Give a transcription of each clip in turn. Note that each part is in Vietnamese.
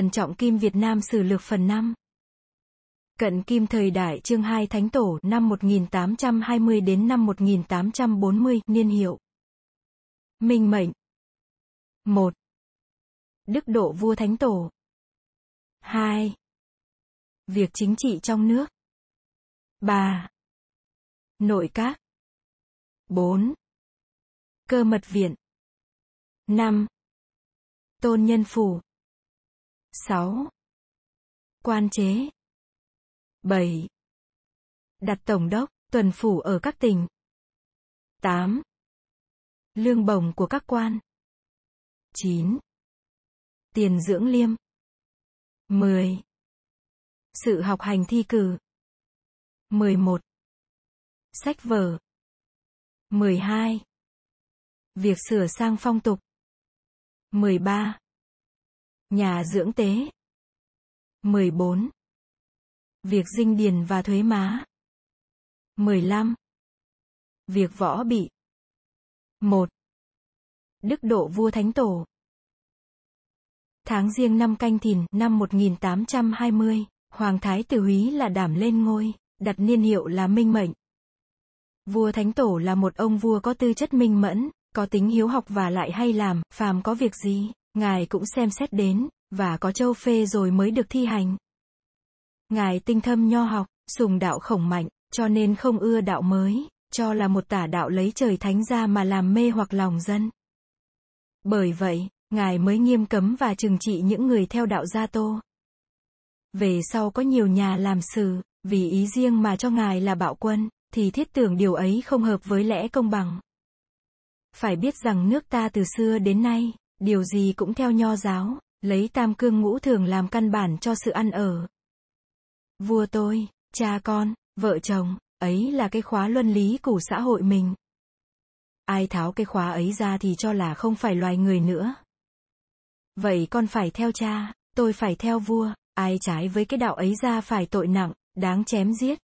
Trần Trọng Kim Việt Nam Sử Lược phần 5 Cận Kim thời đại chương 2 Thánh Tổ năm 1820 đến năm 1840 niên hiệu Minh mệnh 1. Đức độ vua Thánh Tổ 2. Việc chính trị trong nước 3. Nội các 4. Cơ mật viện 5. Tôn nhân phủ 6. Quan chế 7. Đặt tổng đốc, tuần phủ ở các tỉnh 8. Lương bổng của các quan 9. Tiền dưỡng liêm 10. Sự học hành thi cử 11. Sách vở 12. Việc sửa sang phong tục 13. Nhà dưỡng tế 14. Việc dinh điền và thuế má 15. Việc võ bị 1. Đức độ vua Thánh Tổ Tháng riêng năm canh thìn năm 1820, Hoàng Thái Tử Húy là đảm lên ngôi, đặt niên hiệu là Minh Mệnh. Vua Thánh Tổ là một ông vua có tư chất minh mẫn, có tính hiếu học và lại hay làm, phàm có việc gì, ngài cũng xem xét đến, và có châu phê rồi mới được thi hành. Ngài tinh thâm nho học, sùng đạo khổng mạnh, cho nên không ưa đạo mới, cho là một tả đạo lấy trời thánh ra mà làm mê hoặc lòng dân. Bởi vậy, Ngài mới nghiêm cấm và trừng trị những người theo đạo gia tô. Về sau có nhiều nhà làm sử, vì ý riêng mà cho Ngài là bạo quân, thì thiết tưởng điều ấy không hợp với lẽ công bằng. Phải biết rằng nước ta từ xưa đến nay, điều gì cũng theo nho giáo, lấy tam cương ngũ thường làm căn bản cho sự ăn ở. Vua tôi, cha con, vợ chồng, ấy là cái khóa luân lý của xã hội mình. Ai tháo cái khóa ấy ra thì cho là không phải loài người nữa. Vậy con phải theo cha, tôi phải theo vua, ai trái với cái đạo ấy ra phải tội nặng, đáng chém giết.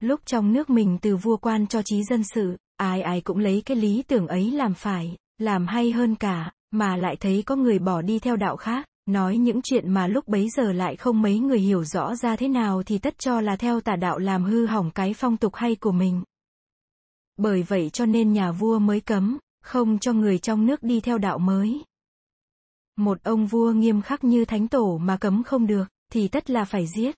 Lúc trong nước mình từ vua quan cho trí dân sự, ai ai cũng lấy cái lý tưởng ấy làm phải, làm hay hơn cả, mà lại thấy có người bỏ đi theo đạo khác, nói những chuyện mà lúc bấy giờ lại không mấy người hiểu rõ ra thế nào thì tất cho là theo tà đạo làm hư hỏng cái phong tục hay của mình. Bởi vậy cho nên nhà vua mới cấm, không cho người trong nước đi theo đạo mới. Một ông vua nghiêm khắc như thánh tổ mà cấm không được, thì tất là phải giết.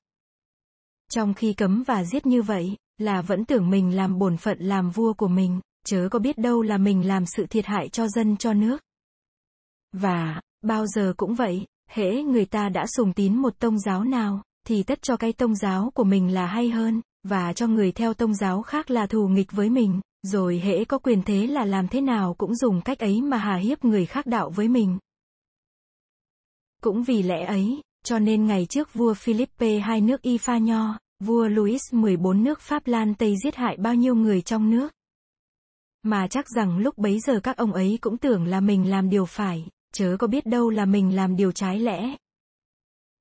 Trong khi cấm và giết như vậy, là vẫn tưởng mình làm bổn phận làm vua của mình, chớ có biết đâu là mình làm sự thiệt hại cho dân cho nước. Và, bao giờ cũng vậy, hễ người ta đã sùng tín một tông giáo nào, thì tất cho cái tông giáo của mình là hay hơn, và cho người theo tông giáo khác là thù nghịch với mình, rồi hễ có quyền thế là làm thế nào cũng dùng cách ấy mà hà hiếp người khác đạo với mình. Cũng vì lẽ ấy, cho nên ngày trước vua Philippe hai nước Y Pha Nho, vua Louis 14 nước Pháp Lan Tây giết hại bao nhiêu người trong nước. Mà chắc rằng lúc bấy giờ các ông ấy cũng tưởng là mình làm điều phải, chớ có biết đâu là mình làm điều trái lẽ.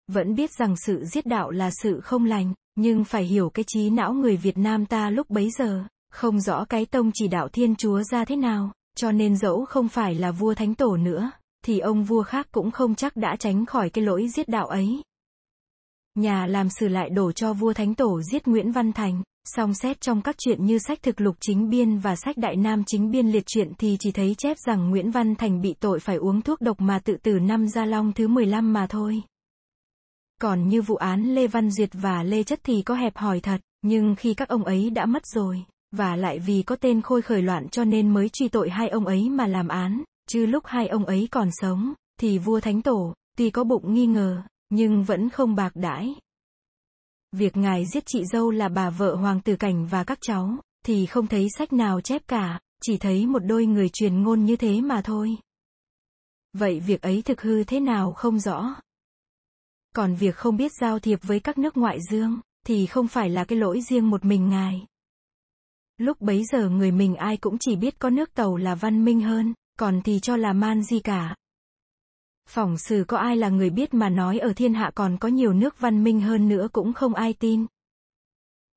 Vẫn biết rằng sự giết đạo là sự không lành, nhưng phải hiểu cái trí não người Việt Nam ta lúc bấy giờ, không rõ cái tông chỉ đạo thiên chúa ra thế nào, cho nên dẫu không phải là vua thánh tổ nữa, thì ông vua khác cũng không chắc đã tránh khỏi cái lỗi giết đạo ấy. Nhà làm sử lại đổ cho vua thánh tổ giết Nguyễn Văn Thành, song xét trong các chuyện như sách thực lục chính biên và sách đại nam chính biên liệt truyện thì chỉ thấy chép rằng Nguyễn Văn Thành bị tội phải uống thuốc độc mà tự tử năm Gia Long thứ 15 mà thôi. Còn như vụ án Lê Văn Duyệt và Lê Chất thì có hẹp hỏi thật, nhưng khi các ông ấy đã mất rồi, và lại vì có tên khôi khởi loạn cho nên mới truy tội hai ông ấy mà làm án, chứ lúc hai ông ấy còn sống, thì vua Thánh Tổ, tuy có bụng nghi ngờ, nhưng vẫn không bạc đãi. Việc ngài giết chị dâu là bà vợ Hoàng Tử Cảnh và các cháu, thì không thấy sách nào chép cả, chỉ thấy một đôi người truyền ngôn như thế mà thôi. Vậy việc ấy thực hư thế nào không rõ. Còn việc không biết giao thiệp với các nước ngoại dương, thì không phải là cái lỗi riêng một mình ngài. Lúc bấy giờ người mình ai cũng chỉ biết có nước tàu là văn minh hơn, còn thì cho là man gì cả. Phỏng sử có ai là người biết mà nói ở thiên hạ còn có nhiều nước văn minh hơn nữa cũng không ai tin.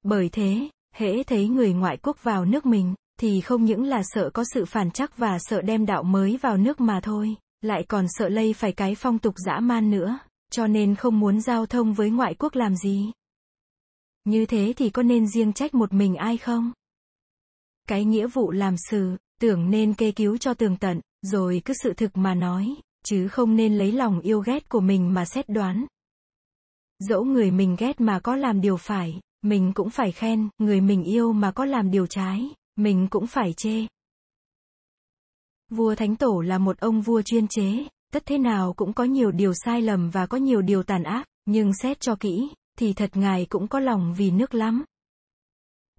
Bởi thế, hễ thấy người ngoại quốc vào nước mình, thì không những là sợ có sự phản chắc và sợ đem đạo mới vào nước mà thôi, lại còn sợ lây phải cái phong tục dã man nữa, cho nên không muốn giao thông với ngoại quốc làm gì. Như thế thì có nên riêng trách một mình ai không? Cái nghĩa vụ làm sự, tưởng nên kê cứu cho tường tận, rồi cứ sự thực mà nói, chứ không nên lấy lòng yêu ghét của mình mà xét đoán. Dẫu người mình ghét mà có làm điều phải, mình cũng phải khen, người mình yêu mà có làm điều trái, mình cũng phải chê. Vua Thánh Tổ là một ông vua chuyên chế, tất thế nào cũng có nhiều điều sai lầm và có nhiều điều tàn ác, nhưng xét cho kỹ, thì thật ngài cũng có lòng vì nước lắm.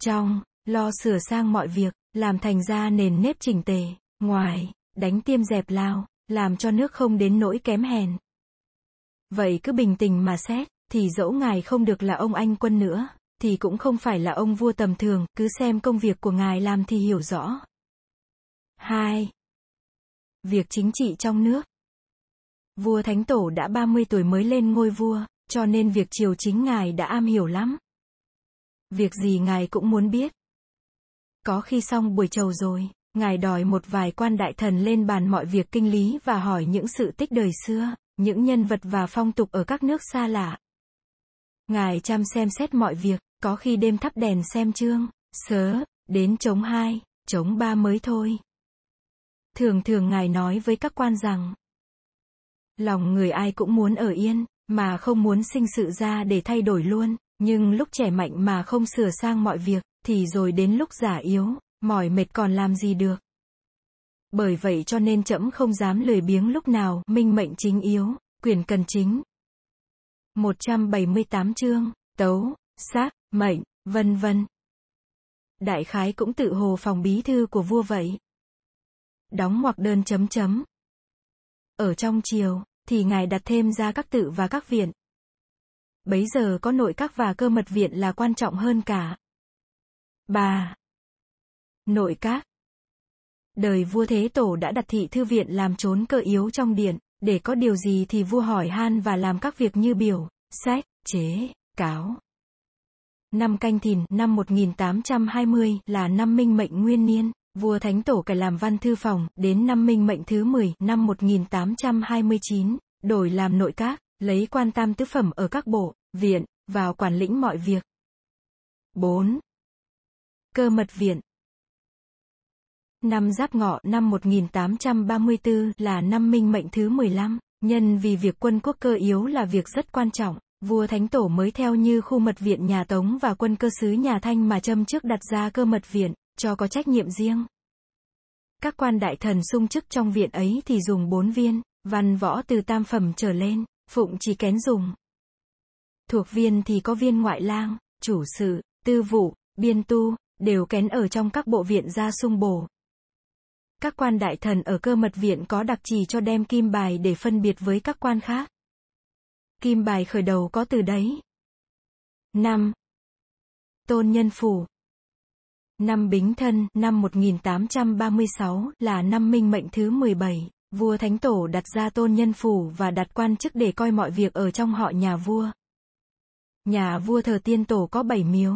Trong, lo sửa sang mọi việc, làm thành ra nền nếp chỉnh tề, ngoài, đánh tiêm dẹp lao, làm cho nước không đến nỗi kém hèn. Vậy cứ bình tình mà xét, thì dẫu ngài không được là ông anh quân nữa, thì cũng không phải là ông vua tầm thường, cứ xem công việc của ngài làm thì hiểu rõ. 2. Việc chính trị trong nước Vua Thánh Tổ đã 30 tuổi mới lên ngôi vua, cho nên việc triều chính ngài đã am hiểu lắm. Việc gì ngài cũng muốn biết. Có khi xong buổi chầu rồi, ngài đòi một vài quan đại thần lên bàn mọi việc kinh lý và hỏi những sự tích đời xưa, những nhân vật và phong tục ở các nước xa lạ. Ngài chăm xem xét mọi việc, có khi đêm thắp đèn xem chương, sớ, đến chống hai, chống ba mới thôi. Thường thường ngài nói với các quan rằng, lòng người ai cũng muốn ở yên, mà không muốn sinh sự ra để thay đổi luôn, nhưng lúc trẻ mạnh mà không sửa sang mọi việc, thì rồi đến lúc già yếu, mỏi mệt còn làm gì được. Bởi vậy cho nên trẫm không dám lười biếng lúc nào, minh mệnh chính yếu, quyền cần chính. 178 chương, tấu, xác, mệnh, vân vân. Đại khái cũng tự hồ phòng bí thư của vua vậy. Đóng ngoặc đơn chấm chấm. Ở trong triều, thì ngài đặt thêm ra các tự và các viện. Bấy giờ có nội các và cơ mật viện là quan trọng hơn cả. Bà, Nội các Đời vua Thế Tổ đã đặt thị thư viện làm trốn cơ yếu trong điện, để có điều gì thì vua hỏi han và làm các việc như biểu, sách, chế, cáo. Năm canh thìn, năm 1820 là năm minh mệnh nguyên niên, vua Thánh Tổ cải làm văn thư phòng, đến năm minh mệnh thứ 10, năm 1829, đổi làm nội các, lấy quan tam tứ phẩm ở các bộ, viện, vào quản lĩnh mọi việc. 4. Cơ mật viện Năm Giáp Ngọ năm 1834 là năm minh mệnh thứ 15, nhân vì việc quân quốc cơ yếu là việc rất quan trọng, vua Thánh Tổ mới theo như khu mật viện nhà Tống và quân cơ sứ nhà Thanh mà châm trước đặt ra cơ mật viện, cho có trách nhiệm riêng. Các quan đại thần sung chức trong viện ấy thì dùng bốn viên, văn võ từ tam phẩm trở lên, phụng chỉ kén dùng. Thuộc viên thì có viên ngoại lang, chủ sự, tư vụ, biên tu, đều kén ở trong các bộ viện ra sung bổ. Các quan đại thần ở cơ mật viện có đặc trì cho đem kim bài để phân biệt với các quan khác. Kim bài khởi đầu có từ đấy. 5. Tôn Nhân Phủ Năm Bính Thân, năm 1836, là năm minh mệnh thứ 17, vua Thánh Tổ đặt ra tôn nhân phủ và đặt quan chức để coi mọi việc ở trong họ nhà vua. Nhà vua thờ tiên tổ có 7 miếu.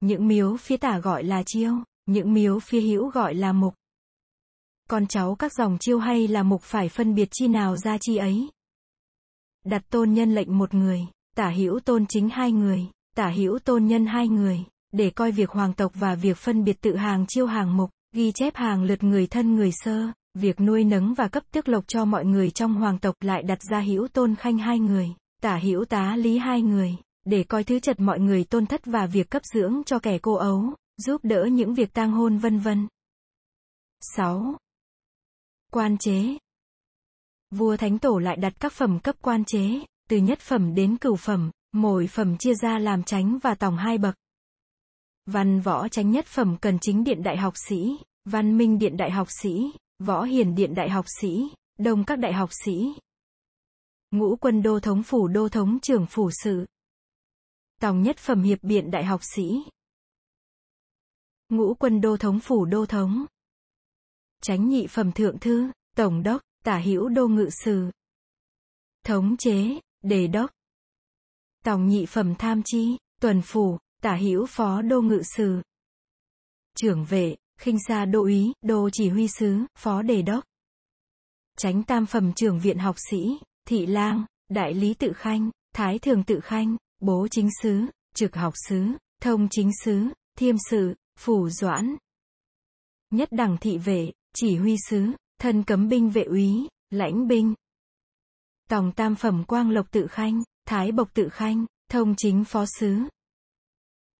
Những miếu phía tả gọi là chiêu, những miếu phía hữu gọi là mục. Con cháu các dòng chiêu hay là mục phải phân biệt chi nào ra chi ấy. Đặt tôn nhân lệnh một người, tả hữu tôn chính hai người, tả hữu tôn nhân hai người, để coi việc hoàng tộc và việc phân biệt tự hàng chiêu hàng mục, ghi chép hàng lượt người thân người sơ, việc nuôi nấng và cấp tước lộc cho mọi người trong hoàng tộc lại đặt ra hữu tôn khanh hai người, tả hữu tá lý hai người, để coi thứ chật mọi người tôn thất và việc cấp dưỡng cho kẻ cô ấu, giúp đỡ những việc tang hôn vân vân. 6. Quan chế Vua Thánh Tổ lại đặt các phẩm cấp quan chế, từ nhất phẩm đến cửu phẩm, mỗi phẩm chia ra làm tránh và tòng hai bậc. Văn võ tránh nhất phẩm cần chính điện đại học sĩ, văn minh điện đại học sĩ, võ hiền điện đại học sĩ, đông các đại học sĩ. Ngũ quân đô thống phủ đô thống trưởng phủ sự. Tòng nhất phẩm hiệp biện đại học sĩ. Ngũ quân đô thống phủ đô thống. Tránh nhị phẩm thượng thư, tổng đốc, tả hữu đô ngự sử. Thống chế, đề đốc. Tòng nhị phẩm tham chi, tuần phủ, tả hữu phó đô ngự sử. Trưởng vệ, khinh xa đô úy, đô chỉ huy sứ, phó đề đốc. Tránh tam phẩm trưởng viện học sĩ, thị lang, đại lý tự khanh, thái thường tự khanh, bố chính sứ, trực học sứ, thông chính sứ, thiêm sự, phủ doãn. Nhất đẳng thị vệ, chỉ huy sứ, thân cấm binh vệ úy, lãnh binh. Tòng tam phẩm quang lộc tự khanh, thái bộc tự khanh, thông chính phó sứ.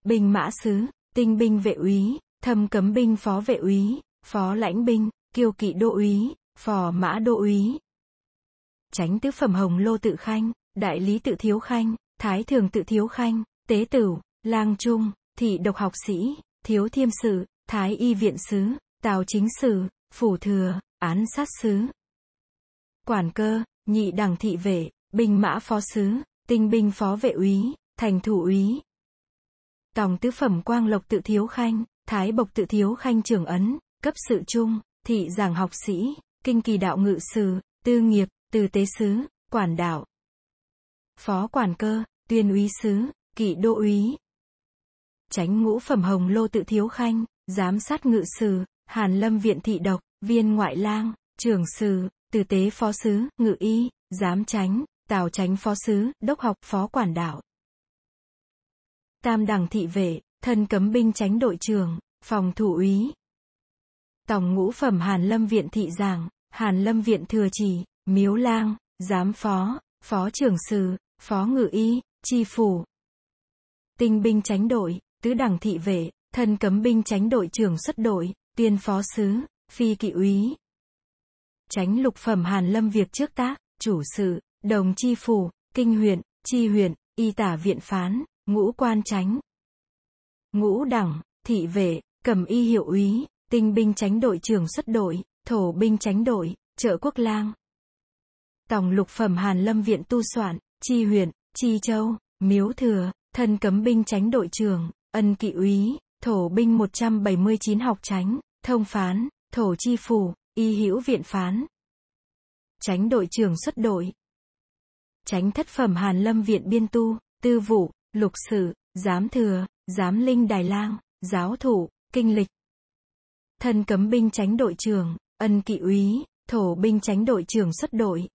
Binh mã sứ, tinh binh vệ úy, thâm cấm binh phó vệ úy, phó lãnh binh, kiêu kỵ đô úy, phò mã đô úy. Tránh tứ phẩm hồng lô tự khanh, đại lý tự thiếu khanh, thái thường tự thiếu khanh, tế tửu, lang trung, thị độc học sĩ, thiếu thiêm sự, thái y viện sứ, tào chính sử, phủ thừa, án sát sứ. Quản cơ, nhị đẳng thị vệ, binh mã phó sứ, tinh binh phó vệ úy, thành thủ úy. Tòng tứ phẩm quang lộc tự thiếu khanh, thái bộc tự thiếu khanh trưởng ấn, cấp sự trung, thị giảng học sĩ, kinh kỳ đạo ngự sử, tư nghiệp, từ tế sứ, quản đạo. Phó quản cơ, tuyên úy sứ, kỵ đô úy. Tránh ngũ phẩm hồng lô tự thiếu khanh, giám sát ngự sử, hàn lâm viện thị độc, viên ngoại lang, trưởng sử, tử tế phó sứ, ngự y, giám tránh, tào tránh phó sứ, đốc học phó quản đạo. Tam đẳng thị vệ, thân cấm binh tránh đội trưởng, phòng thủ úy. Tổng ngũ phẩm Hàn Lâm Viện thị giảng, Hàn Lâm Viện thừa chỉ, miếu lang, giám phó, phó trưởng sử, phó ngự y, chi phủ. Tinh binh tránh đội, tứ đẳng thị vệ, thân cấm binh tránh đội trưởng xuất đội, tiên phó sứ, phi kỵ úy. Tránh lục phẩm Hàn Lâm việc trước tác, chủ sự, đồng chi phủ, kinh huyện, chi huyện, y tả viện phán, ngũ quan tránh. Ngũ đẳng, thị vệ, cầm y hiệu úy, tinh binh tránh đội trưởng xuất đội, thổ binh tránh đội, trợ quốc lang. Tổng lục phẩm Hàn Lâm viện tu soạn, chi huyện, chi châu, miếu thừa, thân cấm binh tránh đội trưởng, ân kỵ úy, thổ binh 179 học tránh, thông phán, thổ chi phủ, y hữu viện phán. Tránh đội trưởng xuất đội. Tránh thất phẩm Hàn Lâm viện biên tu, tư vụ, lục sử, giám thừa, giám linh đài lang, giáo thủ, kinh lịch. Thân cấm binh tránh đội trưởng, ân kỵ úy, thổ binh tránh đội trưởng xuất đội.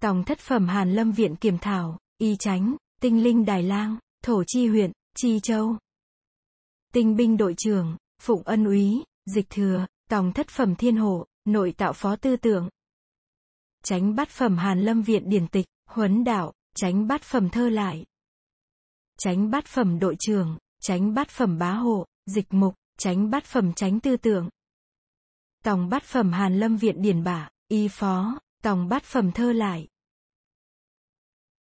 Tòng thất phẩm Hàn Lâm viện kiểm thảo, y tránh, tinh linh đài lang, thổ chi huyện, chi châu. Tinh binh đội trưởng, phụng ân úy, dịch thừa, tòng thất phẩm thiên hộ, nội tạo phó tư tưởng. Tránh bát phẩm Hàn Lâm viện điển tịch, huấn đạo, tránh bát phẩm thơ lại. Tránh bát phẩm đội trưởng, tránh bát phẩm bá hộ, dịch mục, tránh bát phẩm tránh tư tưởng. Tòng bát phẩm Hàn Lâm viện điển bả, y phó, tòng bát phẩm thơ lại.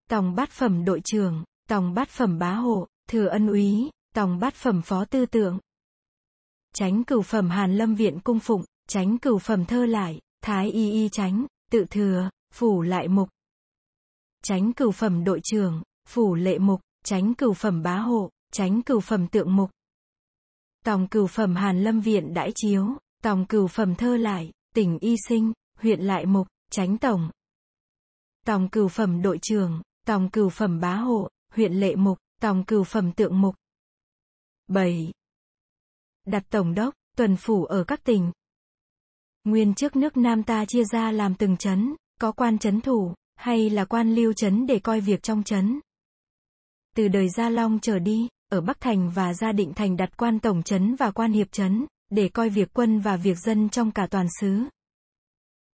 Tòng bát phẩm đội trưởng, tòng bát phẩm bá hộ, thừa ân úy, tòng bát phẩm phó tư tưởng. Tránh cửu phẩm Hàn Lâm viện cung phụng, tránh cửu phẩm thơ lại, thái y y tránh, tự thừa, phủ lại mục. Tránh cửu phẩm đội trưởng, phủ lệ mục, tránh cửu phẩm bá hộ, tránh cửu phẩm tượng mục. Tòng cửu phẩm Hàn Lâm viện đãi chiếu, tòng cửu phẩm thơ lại, tỉnh y sinh, huyện lại mục, tránh tổng. Tòng cửu phẩm đội trưởng, tòng cửu phẩm bá hộ, huyện lệ mục, tòng cửu phẩm tượng mục. 7. Đặt tổng đốc, tuần phủ ở các tỉnh. Nguyên trước nước Nam ta chia ra làm từng chấn, có quan chấn thủ, hay là quan lưu chấn để coi việc trong chấn. Từ đời Gia Long trở đi, ở Bắc Thành và Gia Định Thành đặt quan tổng chấn và quan hiệp chấn, để coi việc quân và việc dân trong cả toàn xứ.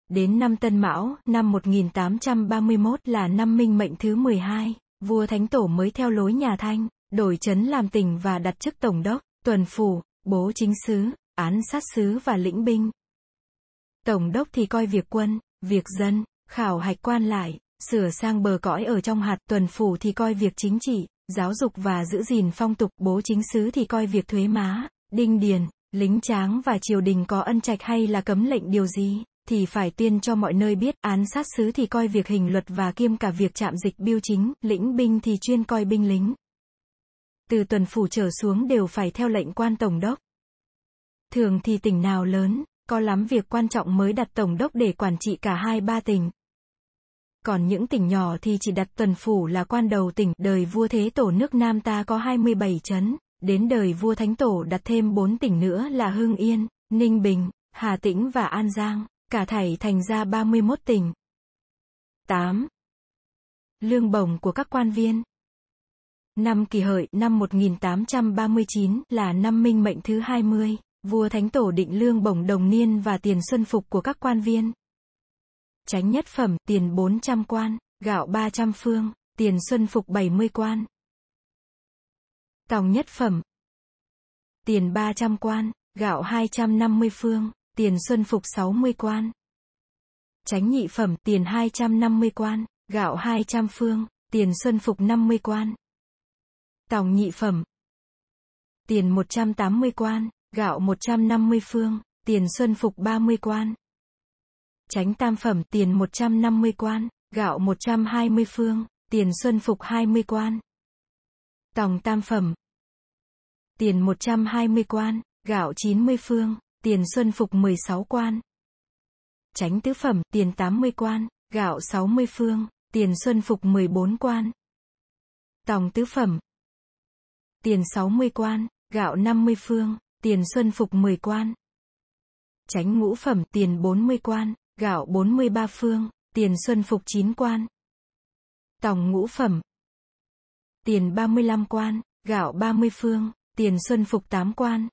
Đến năm Tân Mão, năm 1831 là năm minh mệnh thứ 12, vua Thánh Tổ mới theo lối nhà Thanh, đổi chấn làm tỉnh và đặt chức tổng đốc, tuần phủ, bố chính sứ, án sát sứ và lĩnh binh. Tổng đốc thì coi việc quân, việc dân, khảo hạch quan lại, sửa sang bờ cõi ở trong hạt, tuần phủ thì coi việc chính trị, giáo dục và giữ gìn phong tục, bố chính sứ thì coi việc thuế má, đinh điền, lính tráng và triều đình có ân trạch hay là cấm lệnh điều gì, thì phải tuyên cho mọi nơi biết, án sát sứ thì coi việc hình luật và kiêm cả việc chạm dịch biêu chính, lĩnh binh thì chuyên coi binh lính. Từ tuần phủ trở xuống đều phải theo lệnh quan tổng đốc. Thường thì tỉnh nào lớn, có lắm việc quan trọng mới đặt tổng đốc để quản trị cả hai ba tỉnh. Còn những tỉnh nhỏ thì chỉ đặt tuần phủ là quan đầu tỉnh, đời vua thế tổ nước Nam ta có 27 chấn, đến đời vua thánh tổ đặt thêm 4 tỉnh nữa là Hưng Yên, Ninh Bình, Hà Tĩnh và An Giang, cả thảy thành ra 31 tỉnh. 8. Lương bổng của các quan viên. Năm kỷ hợi năm 1839 là năm minh mệnh thứ 20, vua thánh tổ định lương bổng đồng niên và tiền xuân phục của các quan viên. Tránh nhất phẩm, tiền 400 quan, gạo 300 phương, tiền xuân phục 70 quan. Tòng nhất phẩm, tiền 300 quan, gạo 250 phương, tiền xuân phục 60 quan. Chánh nhị phẩm, tiền 250 quan, gạo 200 phương, tiền xuân phục 50 quan. Tòng nhị phẩm. Tiền 180 quan, gạo 150 phương, tiền xuân phục 30 quan. Chánh tam phẩm, tiền 150 quan, gạo 120 phương, tiền xuân phục 20 quan. Tòng tam phẩm. Tiền 120 quan, gạo 90 phương, tiền xuân phục 16 quan. Tránh tứ phẩm, tiền 80 quan, gạo 60 phương, tiền xuân phục 14 quan. Tòng tứ phẩm. Tiền 60 quan, gạo 50 phương, tiền xuân phục 10 quan. Tránh ngũ phẩm, tiền 40 quan, gạo 43 phương, tiền xuân phục 9 quan. Tòng ngũ phẩm. Tiền 35 quan, gạo 30 phương, tiền xuân phục 8 quan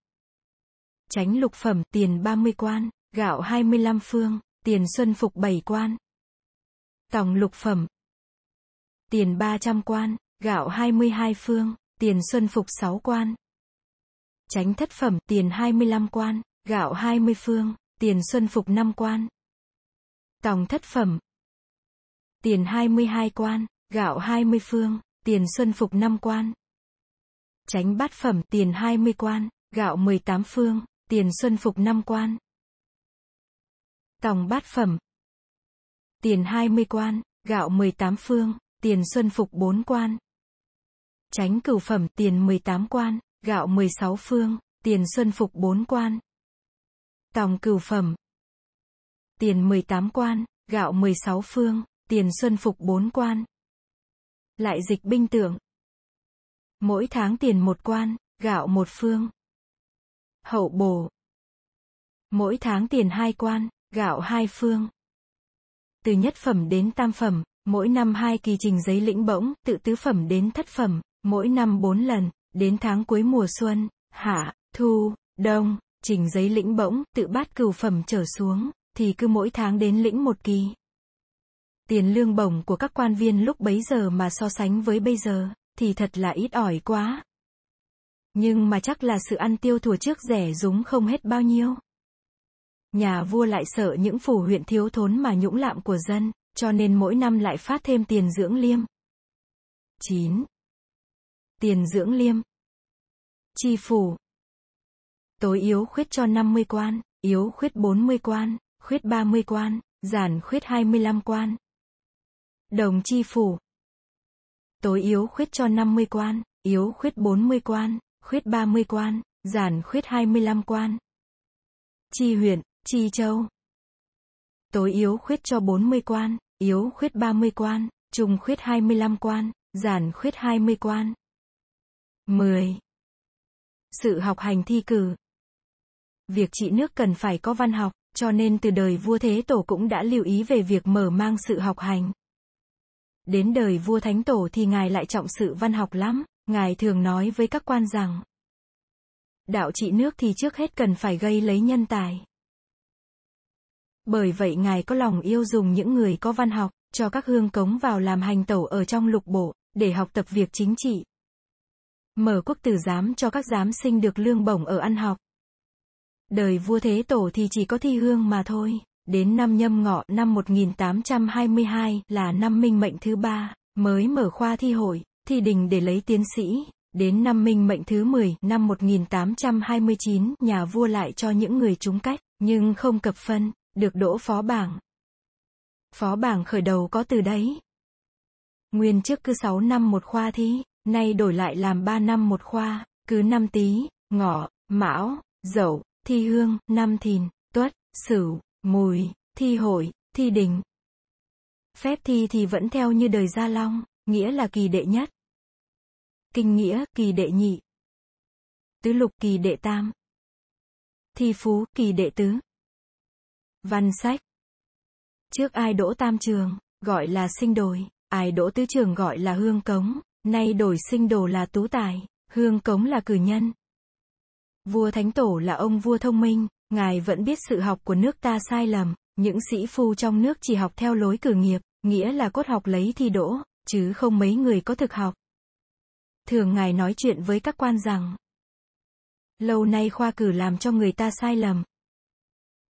tránh lục phẩm, tiền 30 quan, gạo 25 phương, tiền xuân phục 7 quan. Tòng lục phẩm. Tiền 300 quan, gạo 22 phương, tiền xuân phục 6 quan. Tránh thất phẩm, tiền 25 quan, gạo 20 phương, tiền xuân phục 5 quan. Tòng thất phẩm. Tiền 22 quan, gạo 20 phương, tiền xuân phục 5 quan. Tránh bát phẩm, tiền 20 quan, gạo 18 phương, tiền xuân phục năm quan. Tòng bát phẩm. Tiền 20 quan, gạo 18 phương, tiền xuân phục 4 quan. Tránh cửu phẩm, tiền 18 quan, gạo 16 phương, tiền xuân phục 4 quan. Tòng cửu phẩm. Tiền 18 quan, gạo 16 phương, tiền xuân phục 4 quan. Lại dịch binh tượng. Mỗi tháng tiền một quan, gạo một phương. Hậu bổ. Mỗi tháng tiền hai quan, gạo hai phương. Từ nhất phẩm đến tam phẩm, mỗi năm hai kỳ trình giấy lĩnh bỗng tự tứ phẩm đến thất phẩm, mỗi năm bốn lần, đến tháng cuối mùa xuân, hạ, thu, đông, trình giấy lĩnh bỗng tự bát cửu phẩm trở xuống, thì cứ mỗi tháng đến lĩnh một kỳ. Tiền lương bổng của các quan viên lúc bấy giờ mà so sánh với bây giờ, thì thật là ít ỏi quá. Nhưng mà chắc là sự ăn tiêu thùa trước rẻ rúng không hết bao nhiêu. Nhà vua lại sợ những phủ huyện thiếu thốn mà nhũng lạm của dân, cho nên mỗi năm lại phát thêm tiền dưỡng liêm. 9. Tiền dưỡng liêm. Chi phủ. Tối yếu khuyết cho 50 quan, yếu khuyết 40 quan, khuyết 30 quan, giản khuyết 25 quan. Đồng chi phủ. Tối yếu khuyết cho 50 quan, yếu khuyết 40 quan, khuyết 30 quan, giản khuyết 25 quan. Chi huyện, chi châu. Tối yếu khuyết cho 40 quan, yếu khuyết 30 quan, trùng khuyết 25 quan, giản khuyết 20 quan. 10. Sự học hành thi cử. Việc trị nước cần phải có văn học, cho nên từ đời vua Thế Tổ cũng đã lưu ý về việc mở mang sự học hành. Đến đời vua Thánh Tổ thì ngài lại trọng sự văn học lắm, ngài thường nói với các quan rằng đạo trị nước thì trước hết cần phải gây lấy nhân tài. Bởi vậy ngài có lòng yêu dùng những người có văn học, cho các hương cống vào làm hành tẩu ở trong lục bộ, để học tập việc chính trị. Mở quốc tử giám cho các giám sinh được lương bổng ở ăn học. Đời vua Thế Tổ thì chỉ có thi hương mà thôi. Đến năm nhâm ngọ năm 1822 là năm minh mệnh thứ ba, mới mở khoa thi hội, thi đình để lấy tiến sĩ. Đến năm minh mệnh thứ 10 năm 1829 nhà vua lại cho những người trúng cách, nhưng không cập phân, được đỗ phó bảng. Phó bảng khởi đầu có từ đấy. Nguyên trước cứ 6 năm một khoa thi, nay đổi lại làm 3 năm một khoa, cứ năm tý, ngọ, mão, dậu, thi hương, năm thìn, tuất, sửu, mùi, thi hội, thi đình. Phép thi thì vẫn theo như đời Gia Long, nghĩa là kỳ đệ nhất. Kinh nghĩa, kỳ đệ nhị. Tứ lục kỳ đệ tam. Thi phú, kỳ đệ tứ. Văn sách. Trước ai đỗ tam trường, gọi là sinh đồi, ai đỗ tứ trường gọi là hương cống, nay đổi sinh đồ là tú tài, hương cống là cử nhân. Vua Thánh Tổ là ông vua thông minh, ngài vẫn biết sự học của nước ta sai lầm, những sĩ phu trong nước chỉ học theo lối cử nghiệp, nghĩa là cốt học lấy thi đỗ, chứ không mấy người có thực học. Thường ngài nói chuyện với các quan rằng, lâu nay khoa cử làm cho người ta sai lầm.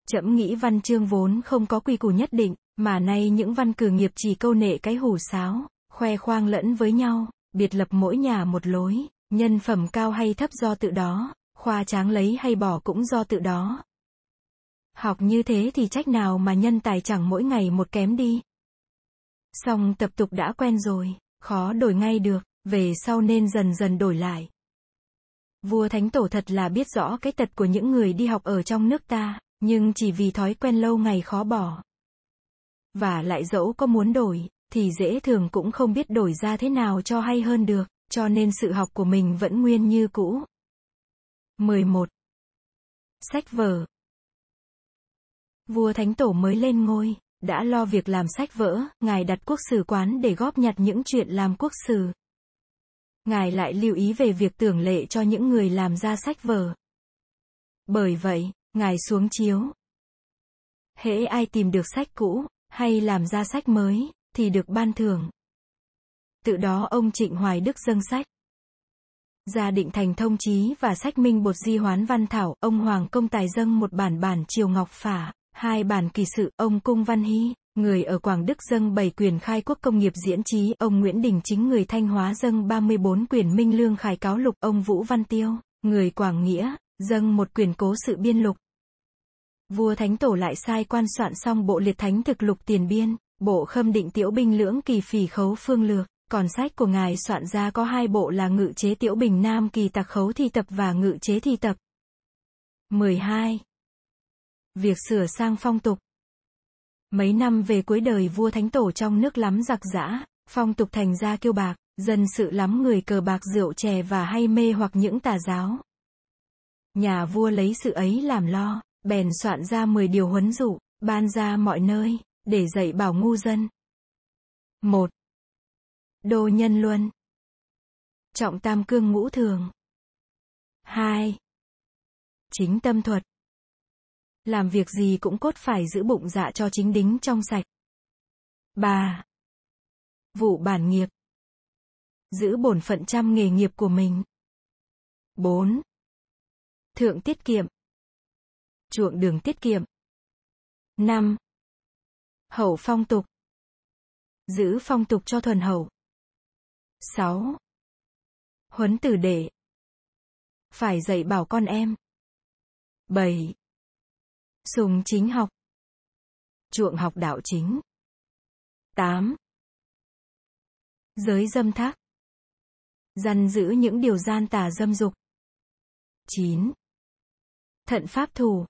Chậm nghĩ văn chương vốn không có quy củ nhất định, mà nay những văn cử nghiệp chỉ câu nệ cái hủ sáo, khoe khoang lẫn với nhau, biệt lập mỗi nhà một lối, nhân phẩm cao hay thấp do tự đó, khoa tráng lấy hay bỏ cũng do tự đó. Học như thế thì trách nào mà nhân tài chẳng mỗi ngày một kém đi. song tập tục đã quen rồi, khó đổi ngay được, về sau nên dần dần đổi lại. Vua Thánh Tổ thật là biết rõ cái tật của những người đi học ở trong nước ta, nhưng chỉ vì thói quen lâu ngày khó bỏ. Và lại dẫu có muốn đổi, thì dễ thường cũng không biết đổi ra thế nào cho hay hơn được, cho nên sự học của mình vẫn nguyên như cũ. 11. Sách vở Vua Thánh Tổ mới lên ngôi, đã lo việc làm sách vỡ, ngài đặt quốc sử quán để góp nhặt những chuyện làm quốc sử. Ngài lại lưu ý về việc tưởng lệ cho những người làm ra sách vở. Bởi vậy, ngài xuống chiếu. Hễ ai tìm được sách cũ, hay làm ra sách mới, thì được ban thưởng. Tự đó ông Trịnh Hoài Đức dâng sách. Gia định thành thông chí và sách minh bột di hoán văn thảo, ông Hoàng Công Tài dâng một bản bản triều ngọc phả, hai bản kỳ sự, ông Cung Văn Hy, người ở Quảng Đức dâng 7 quyền khai quốc công nghiệp diễn trí, ông Nguyễn Đình Chính người Thanh Hóa dâng 34 quyền minh lương khải cáo lục, ông Vũ Văn Tiêu, người Quảng Nghĩa, dâng một quyền cố sự biên lục. Vua Thánh Tổ lại sai quan soạn xong bộ liệt thánh thực lục tiền biên, bộ khâm định tiểu binh lưỡng kỳ phỉ khấu phương lược, còn sách của ngài soạn ra có hai bộ là ngự chế tiểu bình nam kỳ tạc khấu thi tập và ngự chế thi tập. 12. Việc sửa sang phong tục Mấy năm về cuối đời vua thánh tổ trong nước lắm giặc giã, phong tục thành ra kiêu bạc, dân sự lắm người cờ bạc rượu chè và hay mê hoặc những tà giáo. Nhà vua lấy sự ấy làm lo, bèn soạn ra 10 điều huấn dụ, ban ra mọi nơi, để dạy bảo ngu dân. 1. Đô nhân luân. Trọng tam cương ngũ thường. 2. Chính tâm thuật. Làm việc gì cũng cốt phải giữ bụng dạ cho chính đính trong sạch. 3. Vụ bản nghiệp. Giữ bổn phận trăm nghề nghiệp của mình. 4. Thượng tiết kiệm. Chuộng đường tiết kiệm. 5. Hậu phong tục. Giữ phong tục cho thuần hậu. 6. Huấn tử đệ. Phải dạy bảo con em. 7. Sùng chính học. Chuộng học đạo chính. 8. Giới dâm thác. Dằn giữ những điều gian tà dâm dục. 9. Thận pháp thù.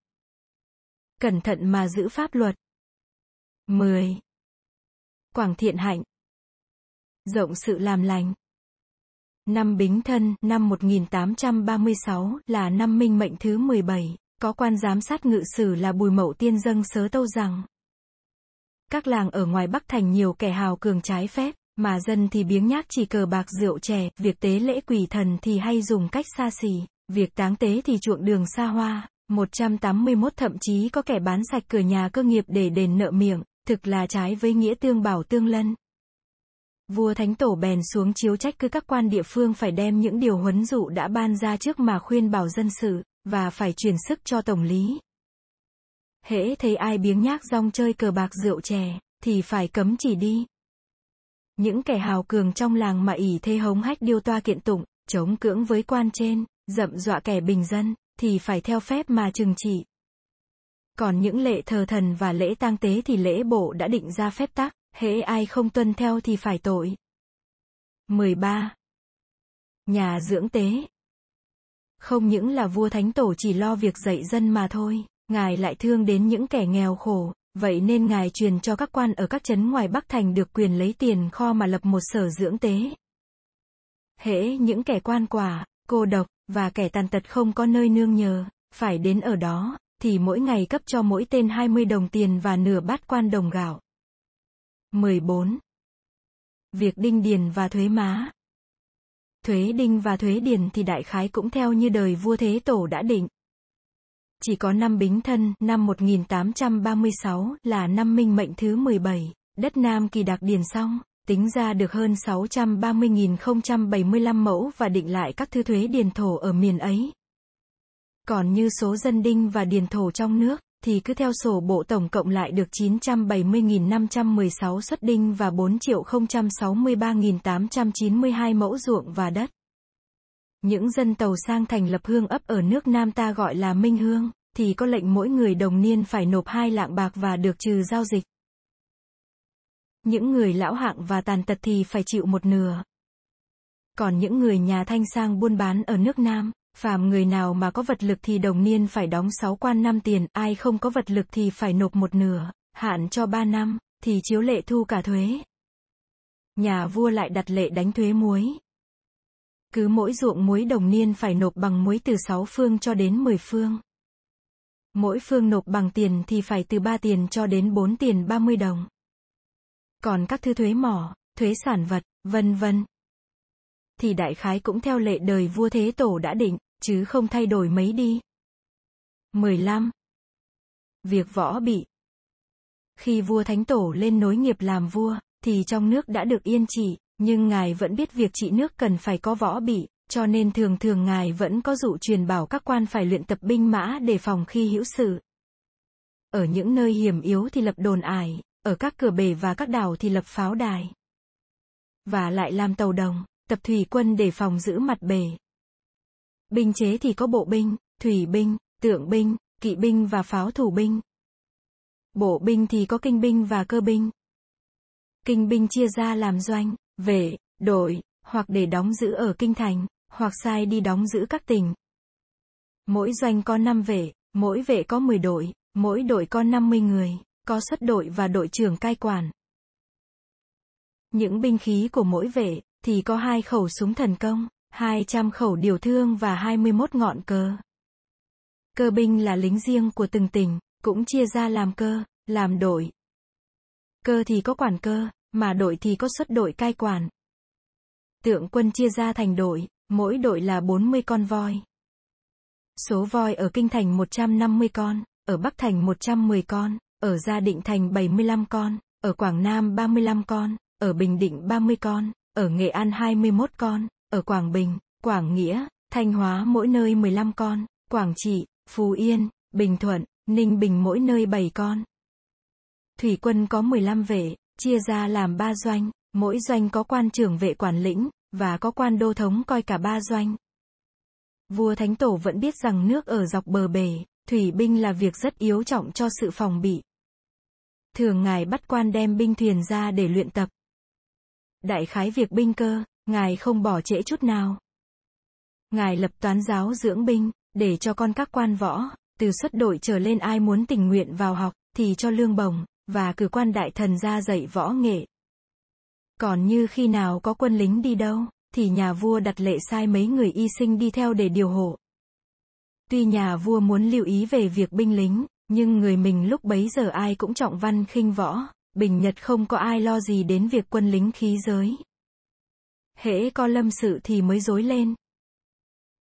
Cẩn thận mà giữ pháp luật. 10. Quảng thiện hạnh. Rộng sự làm lành. Năm Bính Thân, năm 1836, là năm minh mệnh thứ 17. Có quan giám sát ngự sử là Bùi Mậu Tiên dâng sớ tâu rằng Các làng ở ngoài Bắc Thành nhiều kẻ hào cường trái phép, mà dân thì biếng nhác chỉ cờ bạc rượu chè, việc tế lễ quỷ thần thì hay dùng cách xa xỉ, việc táng tế thì chuộng đường xa hoa, 181 thậm chí có kẻ bán sạch cửa nhà cơ nghiệp để đền nợ miệng, thực là trái với nghĩa tương bảo tương lân. Vua Thánh Tổ bèn xuống chiếu trách cứ các quan địa phương phải đem những điều huấn dụ đã ban ra trước mà khuyên bảo dân sự và phải truyền sức cho tổng lý. Hễ thấy ai biếng nhác rong chơi cờ bạc rượu chè, thì phải cấm chỉ đi. Những kẻ hào cường trong làng mà ỷ thế hống hách điêu toa kiện tụng, chống cưỡng với quan trên, dậm dọa kẻ bình dân, thì phải theo phép mà trừng trị. Còn những lễ thờ thần và lễ tang tế thì lễ bộ đã định ra phép tắc, hễ ai không tuân theo thì phải tội. 13. Nhà dưỡng tế không những là vua thánh tổ chỉ lo việc dạy dân mà thôi, ngài lại thương đến những kẻ nghèo khổ, vậy nên ngài truyền cho các quan ở các trấn ngoài Bắc Thành được quyền lấy tiền kho mà lập một sở dưỡng tế. Hễ những kẻ quan quả, cô độc, và kẻ tàn tật không có nơi nương nhờ, phải đến ở đó, thì mỗi ngày cấp cho mỗi tên 20 đồng tiền và nửa bát quan đồng gạo. 14. Việc đinh điền và thuế má. Thuế đinh và thuế điền thì đại khái cũng theo như đời vua Thế Tổ đã định. Chỉ có năm Bính Thân, năm 1836, là năm minh mệnh thứ 17, đất Nam Kỳ Đạc Điền xong, tính ra được hơn 630.075 mẫu và định lại các thư thuế điền thổ ở miền ấy. Còn như số dân đinh và điền thổ trong nước, thì cứ theo sổ bộ tổng cộng lại được 970.516 xuất đinh và 4.063.892 mẫu ruộng và đất. Những dân tàu sang thành lập hương ấp ở nước Nam ta gọi là Minh Hương, thì có lệnh mỗi người đồng niên phải nộp hai lạng bạc và được trừ giao dịch. Những người lão hạng và tàn tật thì phải chịu một nửa. Còn những người nhà thanh sang buôn bán ở nước Nam, phàm người nào mà có vật lực thì đồng niên phải đóng 6 quan năm tiền, ai không có vật lực thì phải nộp một nửa, hạn cho 3 năm, thì chiếu lệ thu cả thuế. Nhà vua lại đặt lệ đánh thuế muối. Cứ mỗi ruộng muối đồng niên phải nộp bằng muối từ 6 phương cho đến 10 phương. Mỗi phương nộp bằng tiền thì phải từ 3 tiền cho đến 4 tiền 30 đồng. Còn các thư thuế mỏ, thuế sản vật, vân vân, thì đại khái cũng theo lệ đời vua Thế Tổ đã định, chứ không thay đổi mấy đi. 15. Việc võ bị Khi vua Thánh Tổ lên nối nghiệp làm vua, thì trong nước đã được yên trị, nhưng ngài vẫn biết việc trị nước cần phải có võ bị, cho nên thường thường ngài vẫn có dụ truyền bảo các quan phải luyện tập binh mã để phòng khi hữu sự. Ở những nơi hiểm yếu thì lập đồn ải, ở các cửa bể và các đảo thì lập pháo đài. Và lại làm tàu đồng, tập thủy quân để phòng giữ mặt bể. Binh chế thì có bộ binh, thủy binh, tượng binh, kỵ binh và pháo thủ binh. Bộ binh thì có kinh binh và cơ binh. Kinh binh chia ra làm doanh, vệ, đội, hoặc để đóng giữ ở kinh thành, hoặc sai đi đóng giữ các tỉnh. Mỗi doanh có 5 vệ, mỗi vệ có 10 đội, mỗi đội có 50 người, có xuất đội và đội trưởng cai quản. Những binh khí của mỗi vệ, thì có hai khẩu súng thần công, 200 khẩu điều thương và 21 ngọn cờ. Cơ binh là lính riêng của từng tỉnh, cũng chia ra làm cơ, làm đội. Cơ thì có quản cơ, mà đội thì có xuất đội cai quản. Tượng quân chia ra thành đội, mỗi đội là 40 con voi. Số voi ở Kinh Thành 150 con, ở Bắc Thành 110 con, ở Gia Định Thành 75 con, ở Quảng Nam 35 con, ở Bình Định 30 con, ở Nghệ An 21 con, ở Quảng Bình, Quảng Nghĩa, Thanh Hóa mỗi nơi 15 con, Quảng Trị, Phú Yên, Bình Thuận, Ninh Bình mỗi nơi 7 con. Thủy quân có 15 vệ, chia ra làm 3 doanh, mỗi doanh có quan trưởng vệ quản lĩnh, và có quan đô thống coi cả ba doanh. Vua Thánh Tổ vẫn biết rằng nước ở dọc bờ bể, thủy binh là việc rất yếu trọng cho sự phòng bị. Thường ngài bắt quan đem binh thuyền ra để luyện tập. Đại khái việc binh cơ, ngài không bỏ trễ chút nào. Ngài lập toán giáo dưỡng binh, để cho con các quan võ, từ xuất đội trở lên ai muốn tình nguyện vào học, thì cho lương bổng, và cử quan đại thần ra dạy võ nghệ. Còn như khi nào có quân lính đi đâu, thì nhà vua đặt lệ sai mấy người y sinh đi theo để điều hộ. Tuy nhà vua muốn lưu ý về việc binh lính, nhưng người mình lúc bấy giờ ai cũng trọng văn khinh võ, bình nhật không có ai lo gì đến việc quân lính khí giới. Hễ có lâm sự thì mới dối lên.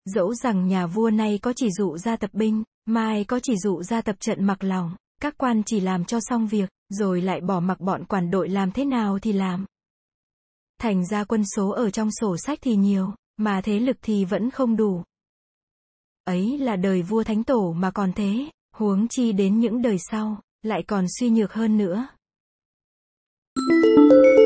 Dẫu rằng nhà vua nay có chỉ dụ ra tập binh, mai có chỉ dụ ra tập trận mặc lòng, các quan chỉ làm cho xong việc, rồi lại bỏ mặc bọn quản đội làm thế nào thì làm. Thành ra quân số ở trong sổ sách thì nhiều, mà thế lực thì vẫn không đủ. Ấy là đời vua thánh tổ mà còn thế, huống chi đến những đời sau, lại còn suy nhược hơn nữa. Thank you.